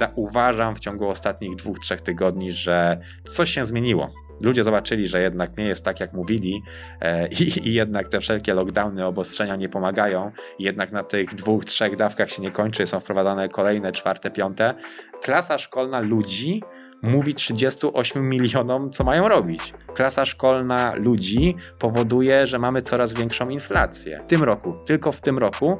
Zauważam w ciągu ostatnich dwóch, trzech tygodni, że coś się zmieniło. Ludzie zobaczyli, że jednak nie jest tak, jak mówili, e, i, i, jednak te wszelkie lockdowny, obostrzenia nie pomagają. Jednak na tych dwóch, trzech dawkach się nie kończy, są wprowadzane kolejne, czwarte, piąte. Klasa szkolna ludzi mówi 38 milionom, co mają robić. Klasa szkolna ludzi powoduje, że mamy coraz większą inflację. W tym roku, tylko w tym roku,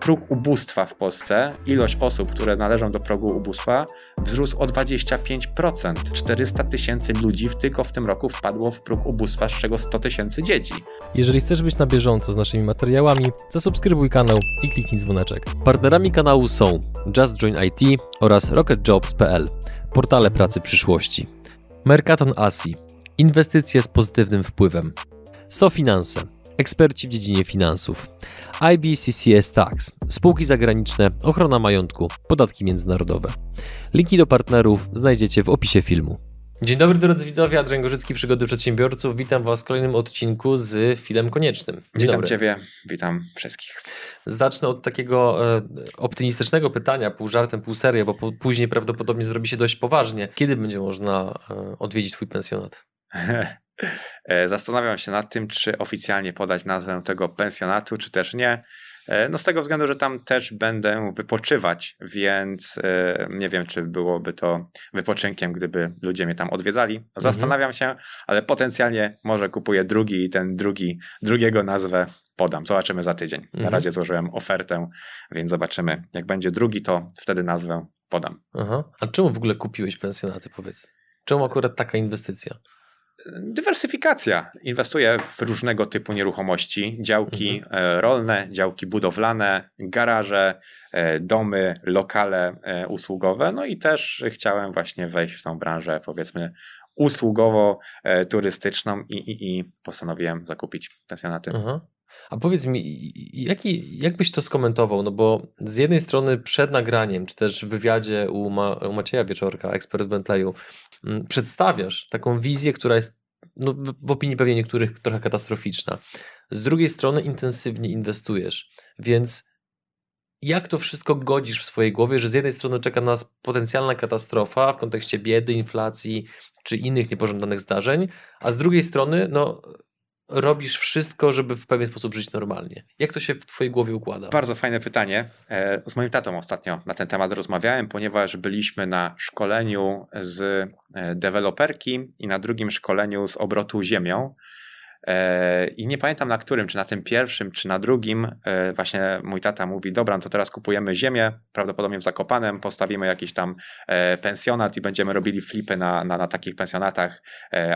próg ubóstwa w Polsce, ilość osób, które należą do progu ubóstwa, wzrósł o 25%. 400 tysięcy ludzi tylko w tym roku wpadło w próg ubóstwa, z czego 100 tysięcy dzieci. Jeżeli chcesz być na bieżąco z naszymi materiałami, zasubskrybuj kanał i kliknij dzwoneczek. Partnerami kanału są Just Join IT oraz RocketJobs.pl portale pracy przyszłości. Mercaton Asi inwestycje z pozytywnym wpływem. SoFinanse eksperci w dziedzinie finansów. IBCCS Tax spółki zagraniczne, ochrona majątku, podatki międzynarodowe. Linki do partnerów znajdziecie w opisie filmu. Dzień dobry drodzy widzowie, Adrian Gorzycki, Przygody Przedsiębiorców. Witam Was w kolejnym odcinku z filmem koniecznym. Dzień witam dobry. Ciebie, witam wszystkich. Zacznę od takiego e, optymistycznego pytania, pół żartem, pół serio, bo po, później prawdopodobnie zrobi się dość poważnie. Kiedy będzie można e, odwiedzić Twój pensjonat? E, zastanawiam się nad tym, czy oficjalnie podać nazwę tego pensjonatu, czy też nie. E, no z tego względu, że tam też będę wypoczywać, więc e, nie wiem, czy byłoby to wypoczynkiem, gdyby ludzie mnie tam odwiedzali. Mhm. Zastanawiam się, ale potencjalnie może kupuję drugi i ten drugi, drugiego nazwę podam. Zobaczymy za tydzień. Na mhm. razie złożyłem ofertę, więc zobaczymy. Jak będzie drugi, to wtedy nazwę podam. Aha. A czemu w ogóle kupiłeś pensjonaty, powiedz? Czemu akurat taka inwestycja? Dywersyfikacja. Inwestuję w różnego typu nieruchomości, działki mhm. E, rolne, działki budowlane, garaże, e, domy, lokale e, usługowe. No i też chciałem właśnie wejść w tą branżę, powiedzmy, usługowo-turystyczną i, i, i postanowiłem zakupić pensjonaty. Mhm. A powiedz mi, jaki, jak byś to skomentował? No bo z jednej strony przed nagraniem, czy też w wywiadzie u, Ma, u Macieja Wieczorka, ekspert Bentleyu, mm, przedstawiasz taką wizję, która jest no, w opinii pewnie niektórych trochę katastroficzna. Z drugiej strony intensywnie inwestujesz, więc jak to wszystko godzisz w swojej głowie, że z jednej strony czeka nas potencjalna katastrofa w kontekście biedy, inflacji czy innych niepożądanych zdarzeń, a z drugiej strony no, robisz wszystko, żeby w pewien sposób żyć normalnie? Jak to się w Twojej głowie układa? Bardzo fajne pytanie. E, z moim tatą ostatnio na ten temat rozmawiałem, ponieważ byliśmy na szkoleniu z e, deweloperki i na drugim szkoleniu z obrotu ziemią. E, I nie pamiętam na którym, czy na tym pierwszym, czy na drugim, e, właśnie mój tata mówi: Dobra, no to teraz kupujemy ziemię, prawdopodobnie w Zakopanem, postawimy jakiś tam e, pensjonat i będziemy robili flipy na, na, na takich pensjonatach,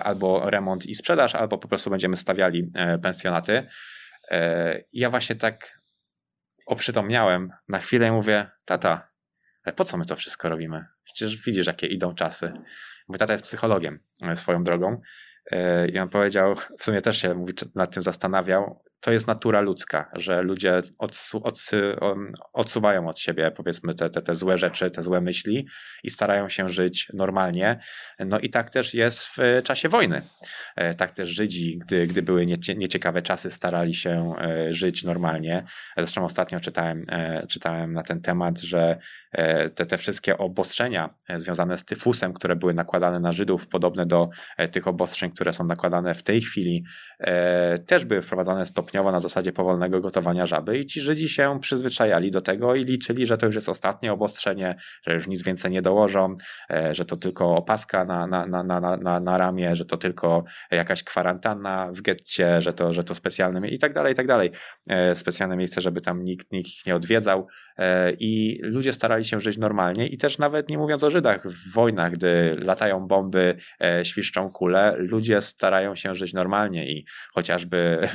albo remont i sprzedaż, albo po prostu będziemy stawiali pensjonaty. Ja właśnie tak oprzytomniałem na chwilę i mówię: Tata, po co my to wszystko robimy? Przecież widzisz, jakie idą czasy. Mój tata jest psychologiem swoją drogą. I on powiedział, w sumie też się nad tym zastanawiał, to jest natura ludzka, że ludzie odsu, odsy, odsuwają od siebie powiedzmy te, te, te złe rzeczy, te złe myśli i starają się żyć normalnie. No i tak też jest w czasie wojny. E, tak też Żydzi, gdy, gdy były niecie, nieciekawe czasy, starali się e, żyć normalnie. Zresztą ostatnio czytałem, e, czytałem na ten temat, że te, te wszystkie obostrzenia związane z tyfusem, które były nakładane na Żydów, podobne do tych obostrzeń, które są nakładane w tej chwili, też były wprowadzane stopniowo stopniowo na zasadzie powolnego gotowania żaby i ci Żydzi się przyzwyczajali do tego i liczyli, że to już jest ostatnie obostrzenie, że już nic więcej nie dołożą, e, że to tylko opaska na, na, na, na, na, na ramię, że to tylko jakaś kwarantanna w getcie, że to, że to specjalne i tak dalej, i tak dalej. E, specjalne miejsce, żeby tam nikt, nikt ich nie odwiedzał e, i ludzie starali się żyć normalnie i też nawet nie mówiąc o Żydach, w wojnach, gdy latają bomby, świszczą kule, ludzie starają się żyć normalnie i chociażby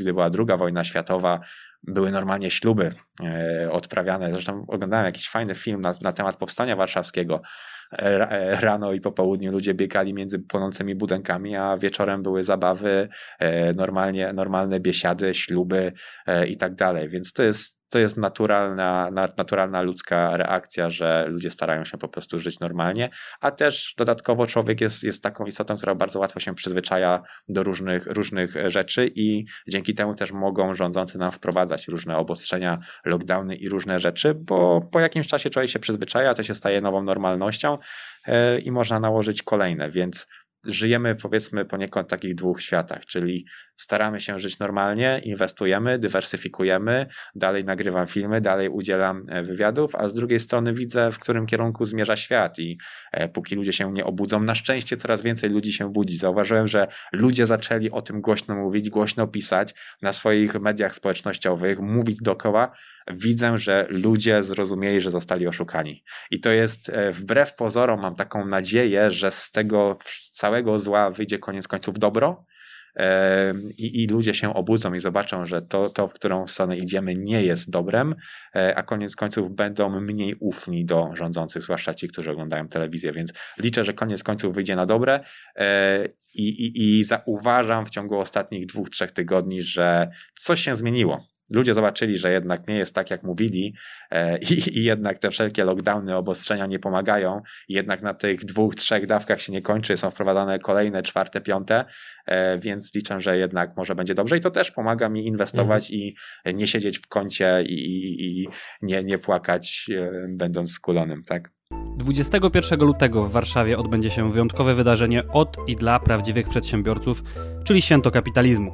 gdy była druga wojna światowa, były normalnie śluby e, odprawiane. Zresztą oglądałem jakiś fajny film na, na temat powstania warszawskiego. E, e, rano i po południu ludzie biegali między płonącymi budynkami, a wieczorem były zabawy, normalnie, normalne biesiady, śluby i tak dalej. Więc to jest to jest naturalna, naturalna ludzka reakcja, że ludzie starają się po prostu żyć normalnie, a też dodatkowo człowiek jest, jest taką istotą, która bardzo łatwo się przyzwyczaja do różnych, różnych rzeczy i dzięki temu też mogą rządzący nam wprowadzać różne obostrzenia, lockdowny i różne rzeczy, bo po jakimś czasie człowiek się przyzwyczaja, to się staje nową normalnością e, i można nałożyć kolejne, więc żyjemy powiedzmy poniekąd takich dwóch światach, czyli staramy się żyć normalnie, inwestujemy, dywersyfikujemy, dalej nagrywam filmy, dalej udzielam e, wywiadów, a z drugiej strony widzę, w którym kierunku zmierza świat i e, póki ludzie się nie obudzą, na szczęście coraz więcej ludzi się budzi. Zauważyłem, że ludzie zaczęli o tym głośno mówić, głośno pisać na swoich mediach społecznościowych, mówić dookoła. Widzę, że ludzie zrozumieli, że zostali oszukani. I to jest e, wbrew pozorom, mam taką nadzieję, że z tego całego zła wyjdzie koniec końców dobro, i, i ludzie się obudzą i zobaczą, że to, to, w którą stronę idziemy, nie jest dobrem, e, a koniec końców będą mniej ufni do rządzących, zwłaszcza ci, którzy oglądają telewizję. Więc liczę, że koniec końców wyjdzie na dobre e, i, i, i zauważam w ciągu ostatnich dwóch, trzech tygodni, że coś się zmieniło ludzie zobaczyli, że jednak nie jest tak, jak mówili e, i, i, jednak te wszelkie lockdowny, obostrzenia nie pomagają jednak na tych dwóch, trzech dawkach się nie kończy, są wprowadzane kolejne, czwarte, piąte, e, więc liczę, że jednak może będzie dobrze i to też pomaga mi inwestować mhm. i nie siedzieć w kącie i, i, i nie, nie płakać e, będąc skulonym, tak? 21 lutego w Warszawie odbędzie się wyjątkowe wydarzenie od i dla prawdziwych przedsiębiorców, czyli Święto Kapitalizmu.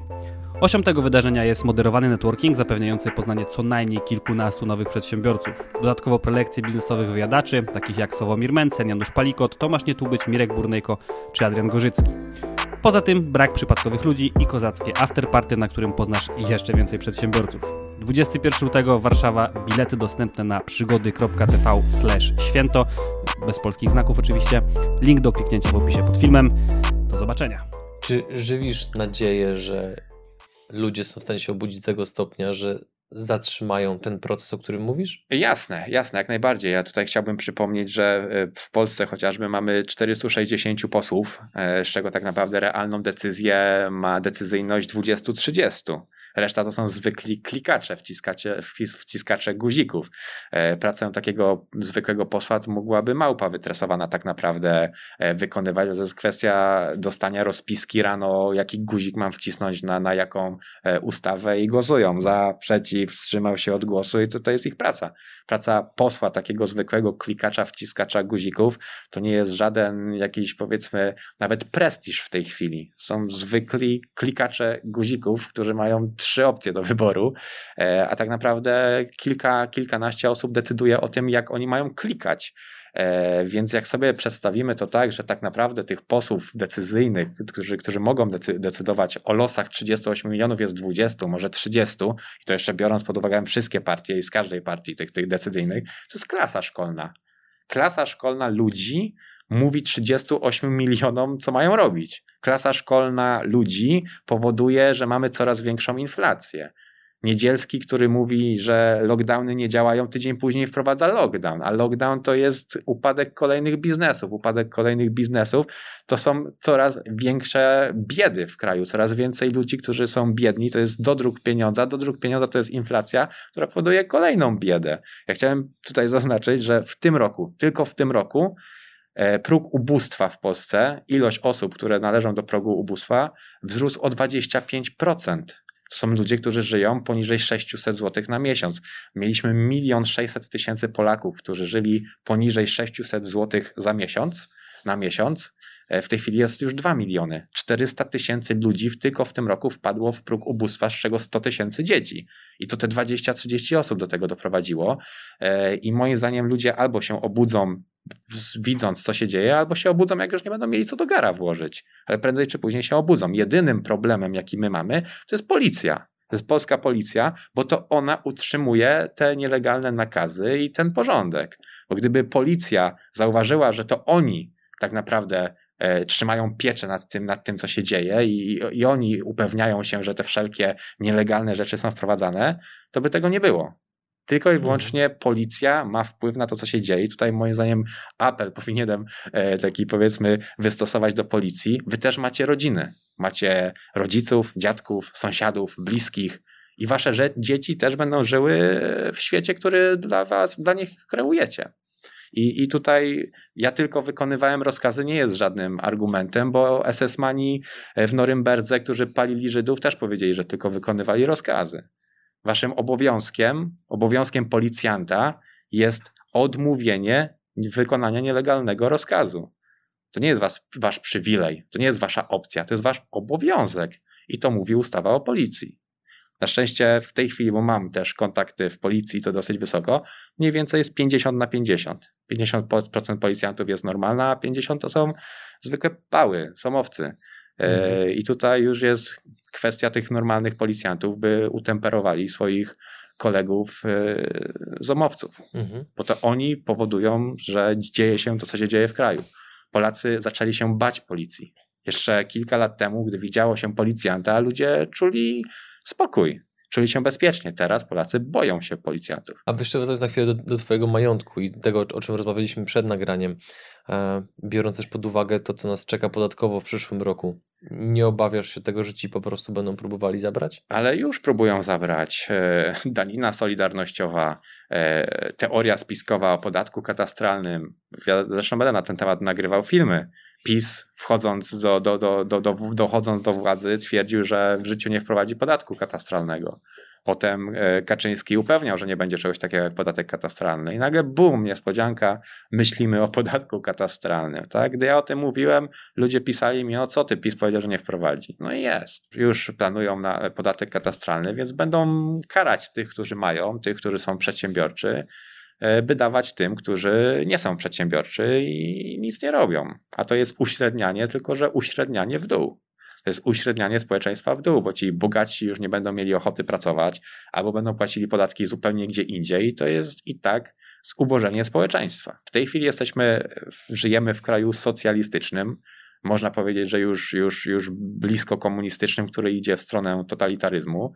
Osią tego wydarzenia jest moderowany networking zapewniający poznanie co najmniej kilkunastu nowych przedsiębiorców. Dodatkowo prelekcje biznesowych wywiadaczy, takich jak Sławomir Mencen, Janusz Palikot, Tomasz Nietubyć, Mirek Burnejko czy Adrian Gorzycki. Poza tym brak przypadkowych ludzi i kozackie afterparty, na którym poznasz jeszcze więcej przedsiębiorców. 21 lutego Warszawa, bilety dostępne na przygody.tv święto, bez polskich znaków oczywiście. Link do kliknięcia w opisie pod filmem. Do zobaczenia. Czy żywisz nadzieję, że ludzie są w stanie się obudzić do tego stopnia, że zatrzymają ten proces, o którym mówisz? Jasne, jasne, jak najbardziej. Ja tutaj chciałbym przypomnieć, że e, w Polsce chociażby mamy 460 posłów, e, z czego tak naprawdę realną decyzję ma decyzyjność 20-30. Reszta to są zwykli klikacze, wciskacze, wciskacze guzików. E, pracę takiego zwykłego posła mogłaby małpa wytresowana tak naprawdę e, wykonywać. To jest kwestia dostania rozpiski rano, jaki guzik mam wcisnąć na, na jaką e, ustawę i głosują za, przeciw, wstrzymał się od głosu i to, to jest ich praca. Praca posła, takiego zwykłego klikacza, wciskacza guzików, to nie jest żaden jakiś powiedzmy nawet prestiż w tej chwili. Są zwykli klikacze guzików, którzy mają trzy opcje do wyboru, e, a tak naprawdę kilka, kilkanaście osób decyduje o tym, jak oni mają klikać. E, więc jak sobie przedstawimy to tak, że tak naprawdę tych posłów decyzyjnych, którzy, którzy mogą decydować o losach 38 milionów jest 20, może 30 i to jeszcze biorąc pod uwagę wszystkie partie i z każdej partii tych, tych decyzyjnych, to jest klasa szkolna. Klasa szkolna ludzi, mówi 38 milionom, co mają robić. Klasa szkolna ludzi powoduje, że mamy coraz większą inflację. Niedzielski, który mówi, że lockdowny nie działają, tydzień później wprowadza lockdown, a lockdown to jest upadek kolejnych biznesów. Upadek kolejnych biznesów to są coraz większe biedy w kraju, coraz więcej ludzi, którzy są biedni, to jest dodruk pieniądza, dodruk pieniądza to jest inflacja, która powoduje kolejną biedę. Ja chciałem tutaj zaznaczyć, że w tym roku, tylko w tym roku próg ubóstwa w Polsce, ilość osób, które należą do progu ubóstwa, wzrósł o 25%. To są ludzie, którzy żyją poniżej 600 zł na miesiąc. Mieliśmy milion 600 tysięcy Polaków, którzy żyli poniżej 600 zł za miesiąc, na miesiąc. E, w tej chwili jest już 2 miliony. 400 tysięcy ludzi tylko w tym roku wpadło w próg ubóstwa, z czego 100 tysięcy dzieci. I to te 20-30 osób do tego doprowadziło. E, I moim zdaniem ludzie albo się obudzą widząc, co się dzieje, albo się obudzą, jak już nie będą mieli co do gara włożyć. Ale prędzej czy później się obudzą. Jedynym problemem, jaki my mamy, to jest policja. To jest polska policja, bo to ona utrzymuje te nielegalne nakazy i ten porządek. Bo gdyby policja zauważyła, że to oni tak naprawdę e, trzymają pieczę nad tym, nad tym, co się dzieje i, i oni upewniają się, że te wszelkie nielegalne rzeczy są wprowadzane, to by tego nie było. Tylko i mhm. wyłącznie policja ma wpływ na to, co się dzieje. Tutaj moim zdaniem apel powinienem e, taki powiedzmy wystosować do policji. Wy też macie rodziny. Macie rodziców, dziadków, sąsiadów, bliskich I wasze dzieci też będą żyły w świecie, który dla was, dla nich kreujecie. I, I tutaj ja tylko wykonywałem rozkazy, nie jest żadnym argumentem, bo SS-mani w Norymberdze, którzy palili Żydów, też powiedzieli, że tylko wykonywali rozkazy. Waszym obowiązkiem, obowiązkiem policjanta jest odmówienie wykonania nielegalnego rozkazu. To nie jest was, wasz przywilej, to nie jest wasza opcja, to jest wasz obowiązek. I to mówi ustawa o policji. Na szczęście w tej chwili, bo mam też kontakty w policji, to dosyć wysoko, mniej więcej jest 50 na 50. 50% policjantów jest normalna, a 50% to są zwykłe pały, są owcy. E, mhm. I tutaj już jest kwestia tych normalnych policjantów, by utemperowali swoich kolegów e, zomowców. Mhm. Bo to oni powodują, że dzieje się to, co się dzieje w kraju. Polacy zaczęli się bać policji. Jeszcze kilka lat temu, gdy widziało się policjanta, ludzie czuli spokój. Czuli się bezpiecznie. Teraz Polacy boją się policjantów. Aby jeszcze wracać na chwilę do, do Twojego majątku i tego, o czym rozmawialiśmy przed nagraniem, e, biorąc też pod uwagę to, co nas czeka podatkowo w przyszłym roku, nie obawiasz się tego, że ci po prostu będą próbowali zabrać? Ale już próbują zabrać. E, danina solidarnościowa, e, teoria spiskowa o podatku katastralnym. Ja zresztą będę na ten temat nagrywał filmy PiS wchodząc do, do, do, do, do, dochodząc do władzy twierdził, że w życiu nie wprowadzi podatku katastralnego. Potem e, Kaczyński upewniał, że nie będzie czegoś takiego jak podatek katastralny. I nagle bum, niespodzianka, myślimy o podatku katastralnym. Tak? Gdy ja o tym mówiłem, ludzie pisali mi, no co ty, PiS powiedział, że nie wprowadzi. No i jest. Już planują na podatek katastralny, więc będą karać tych, którzy mają, tych, którzy są przedsiębiorczy by dawać tym, którzy nie są przedsiębiorczy i nic nie robią. A to jest uśrednianie, tylko że uśrednianie w dół. To jest uśrednianie społeczeństwa w dół, bo ci bogaci już nie będą mieli ochoty pracować, albo będą płacili podatki zupełnie gdzie indziej. I to jest i tak zubożenie społeczeństwa. W tej chwili jesteśmy, żyjemy w kraju socjalistycznym, można powiedzieć, że już, już, już blisko komunistycznym, który idzie w stronę totalitaryzmu.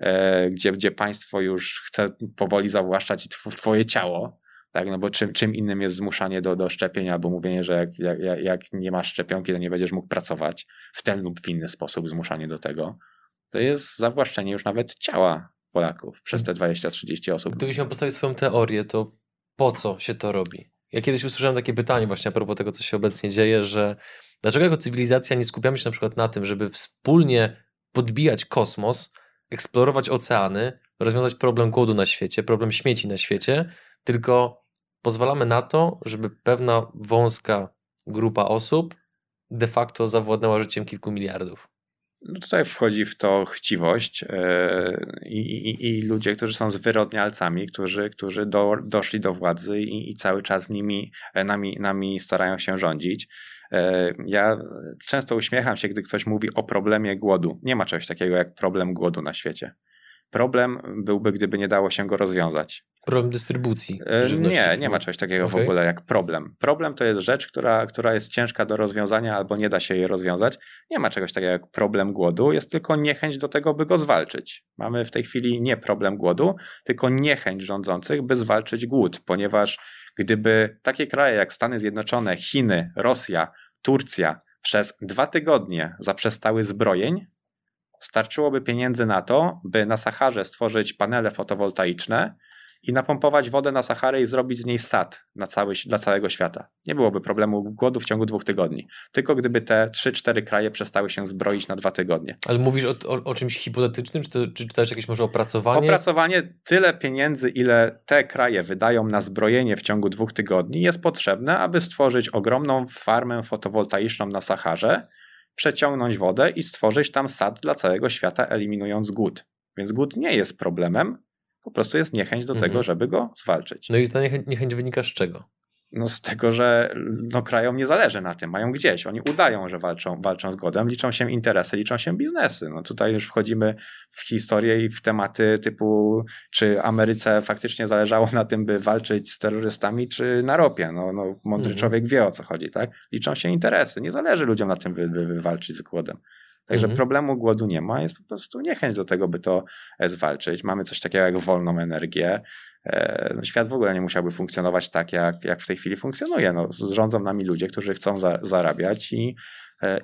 E, gdzie, gdzie państwo już chce powoli zawłaszczać twoje ciało, tak, no bo czym, czym innym jest zmuszanie do, do szczepienia, albo mówienie, że jak, jak, jak nie masz szczepionki, to nie będziesz mógł pracować w ten lub w inny sposób, zmuszanie do tego, to jest zawłaszczenie już nawet ciała Polaków przez te 20-30 osób. Gdybyś miał postawić swoją teorię, to po co się to robi? Ja kiedyś usłyszałem takie pytanie właśnie a propos tego, co się obecnie dzieje, że dlaczego jako cywilizacja nie skupiamy się na przykład na tym, żeby wspólnie podbijać kosmos, eksplorować oceany, rozwiązać problem głodu na świecie, problem śmieci na świecie, tylko pozwalamy na to, żeby pewna wąska grupa osób de facto zawładnęła życiem kilku miliardów. No tutaj wchodzi w to chciwość yy, i, i, ludzie, którzy są zwyrodnialcami, którzy, którzy do, doszli do władzy i, i cały czas nimi, nami, nami starają się rządzić. E, ja często uśmiecham się, gdy ktoś mówi o problemie głodu. Nie ma czegoś takiego jak problem głodu na świecie. Problem byłby, gdyby nie dało się go rozwiązać. Problem dystrybucji. E, żywności. Nie, nie ma czegoś takiego okay. w ogóle jak problem. Problem to jest rzecz, która, która jest ciężka do rozwiązania albo nie da się jej rozwiązać. Nie ma czegoś takiego jak problem głodu, jest tylko niechęć do tego, by go zwalczyć. Mamy w tej chwili nie problem głodu, tylko niechęć rządzących, by zwalczyć głód, ponieważ gdyby takie kraje jak Stany Zjednoczone, Chiny, Rosja, Turcja przez dwa tygodnie zaprzestały zbrojeń, starczyłoby pieniędzy na to, by na Saharze stworzyć panele fotowoltaiczne i napompować wodę na Saharę i zrobić z niej sad na cały, dla całego świata. Nie byłoby problemu głodu w ciągu dwóch tygodni. Tylko gdyby te trzy, cztery kraje przestały się zbroić na dwa tygodnie. Ale mówisz o, o, o czymś hipotetycznym, czy, to, czy czytałeś jakieś może opracowanie? Opracowanie, tyle pieniędzy, ile te kraje wydają na zbrojenie w ciągu dwóch tygodni jest potrzebne, aby stworzyć ogromną farmę fotowoltaiczną na Saharze, przeciągnąć wodę i stworzyć tam sad dla całego świata, eliminując głód. Więc głód nie jest problemem, po prostu jest niechęć do mhm. tego, żeby go zwalczyć. No i ta niechęć, niechęć wynika z czego? No z tego, że no, krajom nie zależy na tym, mają gdzieś. Oni udają, że walczą, walczą z godem, liczą się interesy, liczą się biznesy. No tutaj już wchodzimy w historię i w tematy typu, czy Ameryce faktycznie zależało na tym, by walczyć z terrorystami, czy na ropie. No, no mądry mhm. człowiek wie o co chodzi, tak? Liczą się interesy. Nie zależy ludziom na tym, by, by, by walczyć z głodem. Także mhm. problemu głodu nie ma, jest po prostu niechęć do tego, by to e, zwalczyć. Mamy coś takiego jak wolną energię. E, no, świat w ogóle nie musiałby funkcjonować tak, jak, jak w tej chwili funkcjonuje. No, rządzą nami ludzie, którzy chcą za, zarabiać i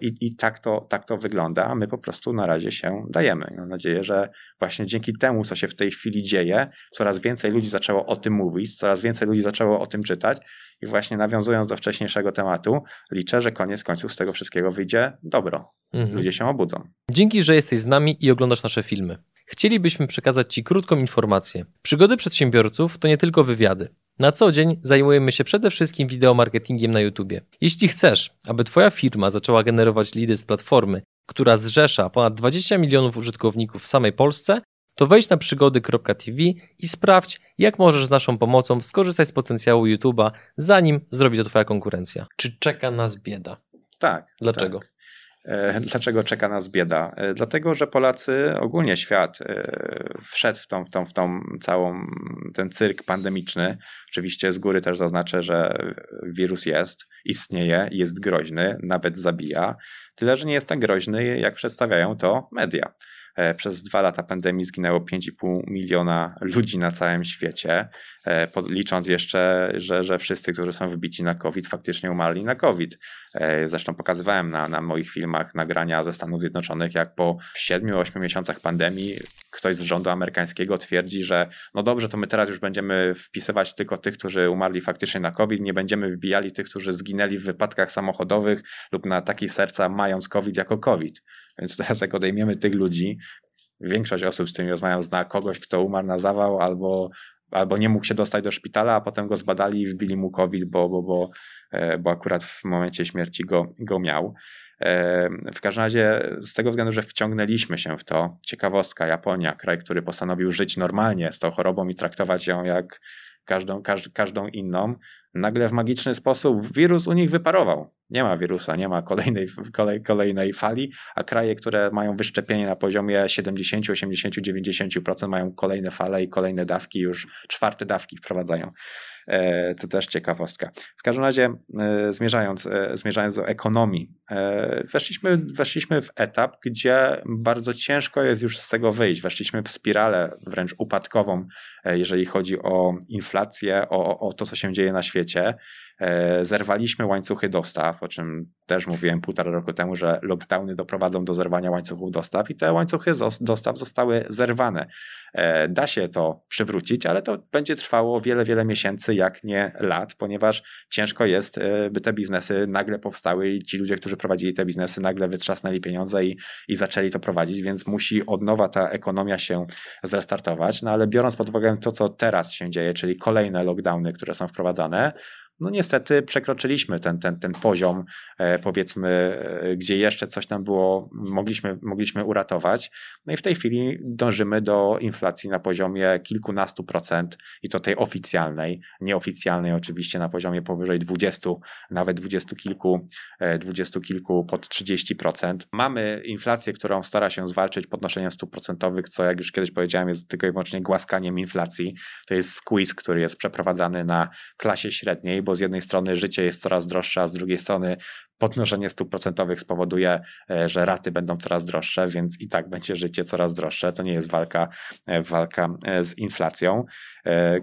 I, i tak, to, tak to wygląda, a my po prostu na razie się dajemy. Mam nadzieję, że właśnie dzięki temu, co się w tej chwili dzieje, coraz więcej ludzi zaczęło o tym mówić, coraz więcej ludzi zaczęło o tym czytać i właśnie nawiązując do wcześniejszego tematu, liczę, że koniec końców z tego wszystkiego wyjdzie dobro. Mhm. Ludzie się obudzą. Dzięki, że jesteś z nami i oglądasz nasze filmy. Chcielibyśmy przekazać Ci krótką informację. Przygody przedsiębiorców to nie tylko wywiady. Na co dzień zajmujemy się przede wszystkim wideomarketingiem na YouTube. Jeśli chcesz, aby Twoja firma zaczęła generować lidy z platformy, która zrzesza ponad 20 milionów użytkowników w samej Polsce, to wejdź na przygody.tv i sprawdź, jak możesz z naszą pomocą skorzystać z potencjału YouTube'a, zanim zrobi to Twoja konkurencja. Czy czeka nas bieda? Tak. Dlaczego? Tak. E, dlaczego czeka nas bieda? E, dlatego, że Polacy, ogólnie świat e, wszedł w tą, w tą, w tą całą, ten cyrk pandemiczny. Oczywiście z góry też zaznaczę, że wirus jest, istnieje, jest groźny, nawet zabija. Tyle, że nie jest tak groźny, jak przedstawiają to media. E, przez dwa lata pandemii zginęło 5,5 miliona ludzi na całym świecie, e, licząc jeszcze, że, że wszyscy, którzy są wbici na COVID, faktycznie umarli na COVID. E, zresztą pokazywałem na, na moich filmach nagrania ze Stanów Zjednoczonych, jak po 7-8 miesiącach pandemii ktoś z rządu amerykańskiego twierdzi, że no dobrze, to my teraz już będziemy wpisywać tylko tych, którzy umarli faktycznie na COVID, nie będziemy wbijali tych, którzy zginęli w wypadkach samochodowych lub na ataki serca mając COVID jako COVID. Więc teraz jak odejmiemy tych ludzi, większość osób, z którymi rozmawiam, zna kogoś, kto umarł na zawał albo, albo nie mógł się dostać do szpitala, a potem go zbadali i wbili mu COVID, bo, bo, bo, e, bo akurat w momencie śmierci go, go miał. E, w każdym razie z tego względu, że wciągnęliśmy się w to, ciekawostka, Japonia, kraj, który postanowił żyć normalnie z tą chorobą i traktować ją jak każdą, każd każdą inną, nagle w magiczny sposób wirus u nich wyparował. Nie ma wirusa, nie ma kolejnej, kolej, kolejnej fali, a kraje, które mają wyszczepienie na poziomie 70, 80, 90% mają kolejne fale i kolejne dawki, już czwarte dawki wprowadzają. E, to też ciekawostka. W każdym razie, e, zmierzając, e, zmierzając do ekonomii, weszliśmy, weszliśmy w etap, gdzie bardzo ciężko jest już z tego wyjść. Weszliśmy w spiralę wręcz upadkową, jeżeli chodzi o inflację, o, o to, co się dzieje na świecie. chair Zerwaliśmy łańcuchy dostaw, o czym też mówiłem półtora roku temu, że lockdowny doprowadzą do zerwania łańcuchów dostaw i te łańcuchy dostaw zostały zerwane. Da się to przywrócić, ale to będzie trwało wiele, wiele miesięcy jak nie lat, ponieważ ciężko jest, e, by te biznesy nagle powstały i ci ludzie, którzy prowadzili te biznesy, nagle wytrzasnęli pieniądze i, i zaczęli to prowadzić, więc musi od nowa ta ekonomia się zrestartować. No ale biorąc pod uwagę to, co teraz się dzieje, czyli kolejne lockdowny, które są wprowadzane, no niestety przekroczyliśmy ten, ten, ten poziom, e, powiedzmy, e, gdzie jeszcze coś nam było, mogliśmy, mogliśmy uratować. No i w tej chwili dążymy do inflacji na poziomie kilkunastu procent i to tej oficjalnej, nieoficjalnej oczywiście na poziomie powyżej 20, nawet dwudziestu kilku, e, dwudziestu kilku pod 30%. Mamy inflację, którą stara się zwalczyć podnoszeniem stóp procentowych, co jak już kiedyś powiedziałem jest tylko i wyłącznie głaskaniem inflacji. To jest squeeze, który jest przeprowadzany na klasie średniej, bo z jednej strony życie jest coraz droższe, a z drugiej strony podnoszenie stóp procentowych spowoduje, e, że raty będą coraz droższe, więc i tak będzie życie coraz droższe. To nie jest walka, e, walka e, z inflacją.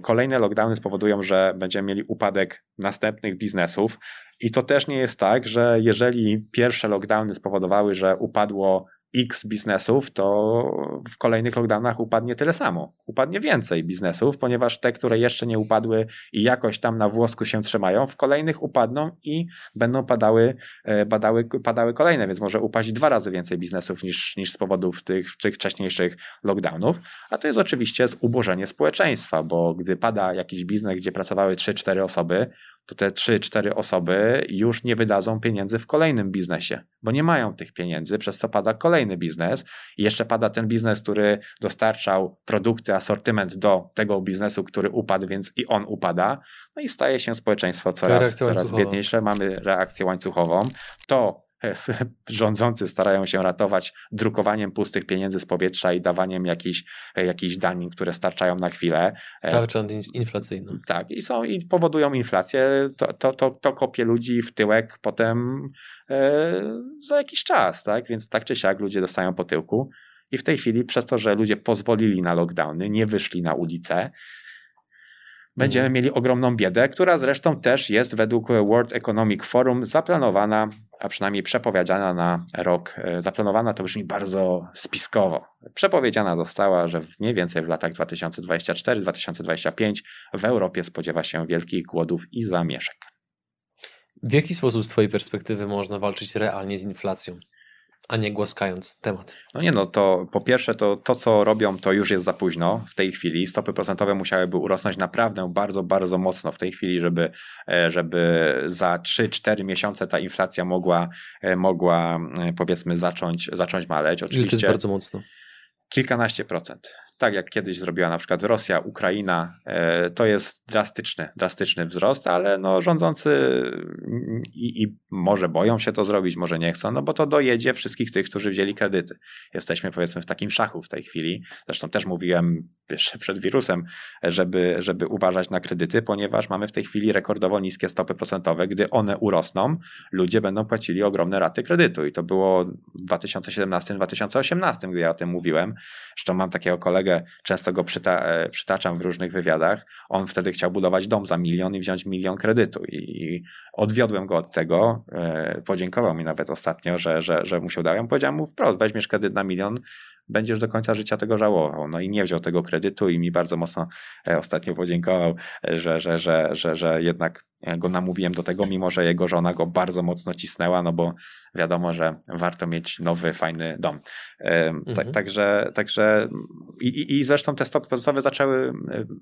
Kolejne lockdowny spowodują, że będziemy mieli upadek następnych biznesów. I to też nie jest tak, że jeżeli pierwsze lockdowny spowodowały, że upadło X biznesów, to w kolejnych lockdownach upadnie tyle samo. Upadnie więcej biznesów, ponieważ te, które jeszcze nie upadły i jakoś tam na włosku się trzymają, w kolejnych upadną i będą padały, e, padały, padały kolejne, więc może upaść dwa razy więcej biznesów niż, niż z powodów tych, tych wcześniejszych lockdownów. A to jest oczywiście zubożenie społeczeństwa, bo gdy pada jakiś biznes, gdzie pracowały 3-4 osoby, to te 3-4 osoby już nie wydadzą pieniędzy w kolejnym biznesie, bo nie mają tych pieniędzy, przez co pada kolejny biznes i jeszcze pada ten biznes, który dostarczał produkty, asortyment do tego biznesu, który upadł, więc i on upada. No i staje się społeczeństwo coraz, coraz biedniejsze, mamy reakcję łańcuchową. To rządzący starają się ratować drukowaniem pustych pieniędzy z powietrza i dawaniem jakichś, jakichś danin, które starczają na chwilę. E, Tarczę inflacyjną. Tak, i są i powodują inflację. To, to, to, to kopie ludzi w tyłek potem e, za jakiś czas, tak? Więc tak czy siak ludzie dostają po tyłku. I w tej chwili, przez to, że ludzie pozwolili na lockdowny, nie wyszli na ulicę, będziemy mhm. mieli ogromną biedę, która zresztą też jest według World Economic Forum zaplanowana, a przynajmniej przepowiedziana na rok. E, zaplanowana to brzmi bardzo spiskowo. Przepowiedziana została, że mniej więcej w latach 2024-2025 w Europie spodziewa się wielkich głodów i zamieszek. W jaki sposób z Twojej perspektywy można walczyć realnie z inflacją? A nie głaskając temat. No nie no, to po pierwsze to, to co robią to już jest za późno w tej chwili. Stopy procentowe musiałyby urosnąć naprawdę bardzo, bardzo mocno w tej chwili, żeby, e, żeby za 3-4 miesiące ta inflacja mogła, e, mogła e, powiedzmy zacząć, zacząć maleć. Oczywiście, jest bardzo mocno. Kilkanaście procent tak jak kiedyś zrobiła na przykład Rosja, Ukraina, e, to jest drastyczny, drastyczny wzrost, ale no rządzący i, i, może boją się to zrobić, może nie chcą, no bo to dojedzie wszystkich tych, którzy wzięli kredyty. Jesteśmy powiedzmy w takim szachu w tej chwili. Zresztą też mówiłem jeszcze przed wirusem, żeby, żeby uważać na kredyty, ponieważ mamy w tej chwili rekordowo niskie stopy procentowe. Gdy one urosną, ludzie będą płacili ogromne raty kredytu i to było w 2017-2018, gdy ja o tym mówiłem. Zresztą mam takiego kolegę, często go przyta e, przytaczam w różnych wywiadach. On wtedy chciał budować dom za milion i wziąć milion kredytu. I odwiodłem go od tego. E, podziękował mi nawet ostatnio, że, że, że mu się udało. Ja powiedziałem mu wprost, weźmiesz kredyt na milion, będziesz do końca życia tego żałował. No i nie wziął tego kredytu i mi bardzo mocno e, ostatnio podziękował, że, że, że, że, że jednak go namówiłem do tego, mimo że jego żona go bardzo mocno cisnęła, no bo wiadomo, że warto mieć nowy, fajny dom. Mhm. Także, także i, i zresztą te stopy procentowe zaczęły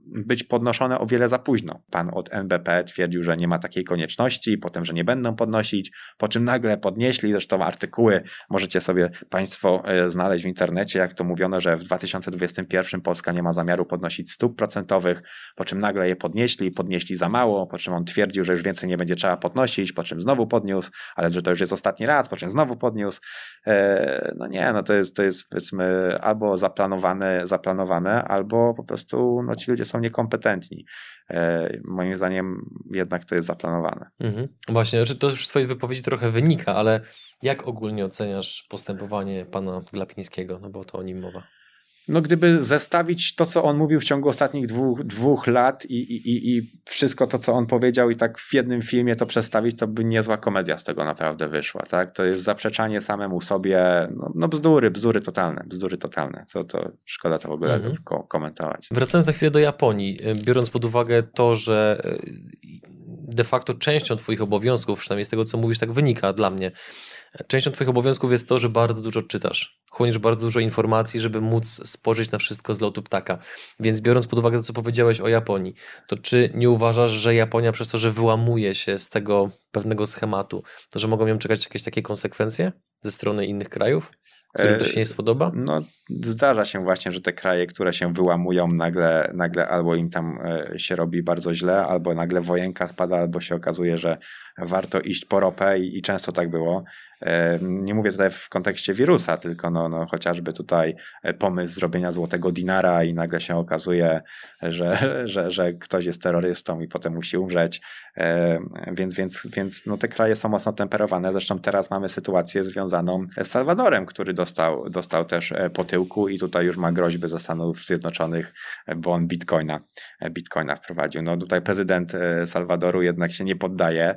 być podnoszone o wiele za późno. Pan od NBP twierdził, że nie ma takiej konieczności, potem, że nie będą podnosić, po czym nagle podnieśli, zresztą artykuły możecie sobie Państwo e, znaleźć w internecie, jak to mówiono, że w 2021 Polska nie ma zamiaru podnosić stóp procentowych, po czym nagle je podnieśli, podnieśli za mało, po czym on twierdził, że już więcej nie będzie trzeba podnosić, po czym znowu podniósł, ale że to już jest ostatni raz, po czym znowu podniósł. E, no nie, no to jest, to jest powiedzmy albo zaplanowane, zaplanowane, albo po prostu no, ci ludzie są niekompetentni. E, moim zdaniem jednak to jest zaplanowane. Mhm. Właśnie, znaczy to już z twojej wypowiedzi trochę wynika, ale jak ogólnie oceniasz postępowanie pana Glapińskiego, no bo to o nim mowa? No gdyby zestawić to, co on mówił w ciągu ostatnich dwóch, dwóch lat i, i, i wszystko to, co on powiedział i tak w jednym filmie to przedstawić, to by niezła komedia z tego naprawdę wyszła, tak? To jest zaprzeczanie samemu sobie, no, no bzdury, bzdury totalne, bzdury totalne. To, to szkoda to w ogóle mhm. ko komentować. Wracając na chwilę do Japonii, y, biorąc pod uwagę to, że y, de facto częścią twoich obowiązków, przynajmniej z tego, co mówisz, tak wynika dla mnie, Częścią Twoich obowiązków jest to, że bardzo dużo czytasz. Chłoniesz bardzo dużo informacji, żeby móc spojrzeć na wszystko z lotu ptaka. Więc biorąc pod uwagę to, co powiedziałeś o Japonii, to czy nie uważasz, że Japonia przez to, że wyłamuje się z tego pewnego schematu, to że mogą ją czekać jakieś takie konsekwencje ze strony innych krajów? Którym to się nie spodoba? No, zdarza się właśnie, że te kraje, które się wyłamują, nagle, nagle albo im tam e, się robi bardzo źle, albo nagle wojenka spada, albo się okazuje, że warto iść po ropę i, i często tak było. Nie mówię tutaj w kontekście wirusa, tylko no, no chociażby tutaj e, pomysł zrobienia złotego dinara i nagle się okazuje, że, że, że ktoś jest terrorystą i potem musi umrzeć. Więc, więc, więc no te kraje są mocno temperowane. Zresztą teraz mamy sytuację związaną z Salwadorem, który dostał, dostał też e, po tyłku i tutaj już ma groźby ze Stanów Zjednoczonych, bo on bitcoina, e, bitcoina wprowadził. No tutaj prezydent Salwadoru jednak się nie poddaje.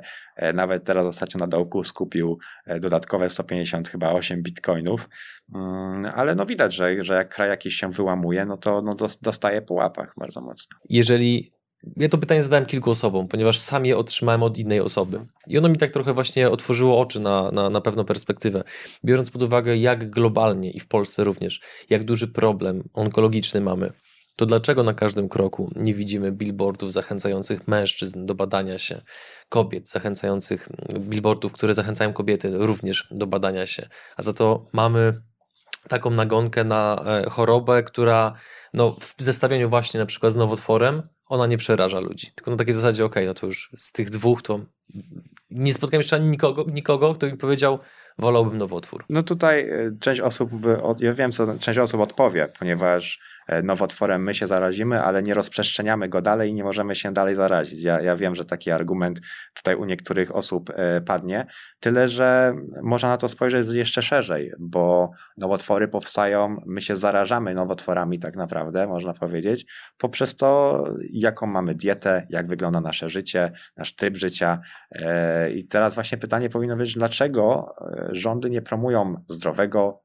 Nawet teraz ostatnio na dołku skupił dodatkowo dodatkowe 150 chyba 8 bitcoinów, mm, ale no widać, że, że jak kraj jakiś się wyłamuje, no to no dostaje po łapach bardzo mocno. Jeżeli ja to pytanie zadałem kilku osobom, ponieważ sam je otrzymałem od innej osoby. I ono mi tak trochę właśnie otworzyło oczy na, na, na pewną perspektywę. Biorąc pod uwagę, jak globalnie i w Polsce również, jak duży problem onkologiczny mamy, to dlaczego na każdym kroku nie widzimy billboardów zachęcających mężczyzn do badania się, kobiet zachęcających, billboardów, które zachęcają kobiety również do badania się, a za to mamy taką nagonkę na e, chorobę, która no, w zestawieniu właśnie na przykład z nowotworem, ona nie przeraża ludzi. Tylko na takiej zasadzie, ok, no to już z tych dwóch to nie spotkałem jeszcze ani nikogo, nikogo, kto mi powiedział, wolałbym nowotwór. No tutaj y, część osób, by, ja wiem co część osób odpowie, ponieważ E, nowotworem my się zarazimy, ale nie rozprzestrzeniamy go dalej i nie możemy się dalej zarazić. Ja, ja wiem, że taki argument tutaj u niektórych osób e, padnie, tyle że można na to spojrzeć jeszcze szerzej, bo nowotwory powstają, my się zarażamy nowotworami tak naprawdę, można powiedzieć, poprzez to, jaką mamy dietę, jak wygląda nasze życie, nasz tryb życia. E, I teraz właśnie pytanie powinno być, dlaczego rządy nie promują zdrowego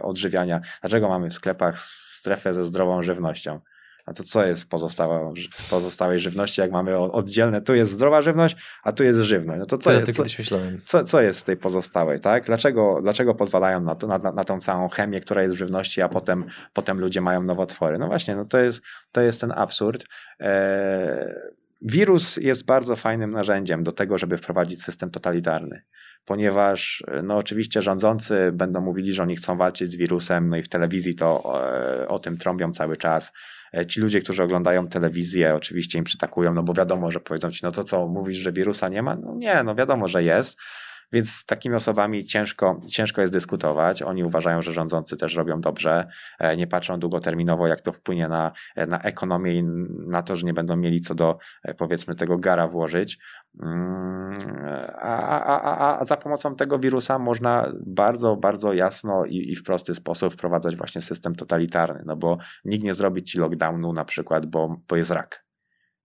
odżywiania? Dlaczego mamy w sklepach strefę ze zdrową żywnością. A to co jest pozostała, w pozostałej żywności, jak mamy oddzielne, tu jest zdrowa żywność, a tu jest żywność. No to co, co jest, myślałem. Co, co jest w tej pozostałej, tak? Dlaczego, dlaczego pozwalają na, to, na, na tą całą chemię, która jest w żywności, a potem, potem ludzie mają nowotwory? No właśnie, no to jest, to jest ten absurd. Eee, wirus jest bardzo fajnym narzędziem do tego, żeby wprowadzić system totalitarny ponieważ no oczywiście rządzący będą mówili, że oni chcą walczyć z wirusem, no i w telewizji to o, e, o tym trąbią cały czas. E, ci ludzie, którzy oglądają telewizję, oczywiście im przytakują, no bo wiadomo, że powiedzą ci, no to co, mówisz, że wirusa nie ma? No nie, no wiadomo, że jest. Więc z takimi osobami ciężko, ciężko jest dyskutować. Oni uważają, że rządzący też robią dobrze, e, nie patrzą długoterminowo, jak to wpłynie na, na ekonomię i na to, że nie będą mieli co do powiedzmy tego gara włożyć. Mm, a, a, a, za pomocą tego wirusa można bardzo, bardzo jasno i, i, w prosty sposób wprowadzać właśnie system totalitarny, no bo nikt nie zrobi ci lockdownu na przykład, bo, bo jest rak.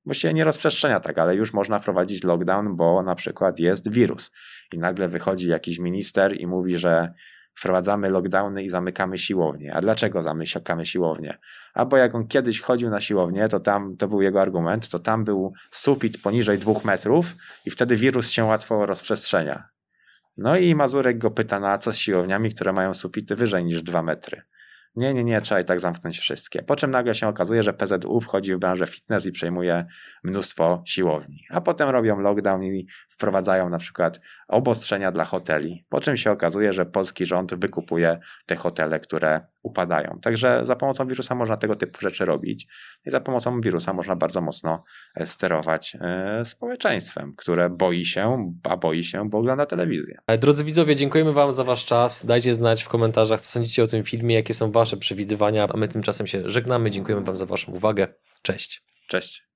Bo się nie rozprzestrzenia tak, ale już można wprowadzić lockdown, bo na przykład jest wirus. I nagle wychodzi jakiś minister i mówi, że wprowadzamy lockdowny i zamykamy siłownię. A dlaczego zamykamy siłownię? A bo jak on kiedyś chodził na siłownię, to tam, to był jego argument, to tam był sufit poniżej dwóch metrów i wtedy wirus się łatwo rozprzestrzenia. No i Mazurek go pyta, na co z siłowniami, które mają sufity wyżej niż dwa metry. Nie, nie, nie, trzeba i tak zamknąć wszystkie. Po czym nagle się okazuje, że PZU wchodzi w branżę fitness i przejmuje mnóstwo siłowni. A potem robią lockdown i wprowadzają na przykład obostrzenia dla hoteli. Po czym się okazuje, że polski rząd wykupuje te hotele, które upadają. Także za pomocą wirusa można tego typu rzeczy robić i za pomocą wirusa można bardzo mocno e, sterować e, społeczeństwem, które boi się, a boi się, bo ogląda telewizję. E, drodzy widzowie, dziękujemy Wam za Wasz czas. Dajcie znać w komentarzach, co sądzicie o tym filmie, jakie są Wasze przewidywania, a my tymczasem się żegnamy. Dziękujemy Wam za Waszą uwagę. Cześć. Cześć.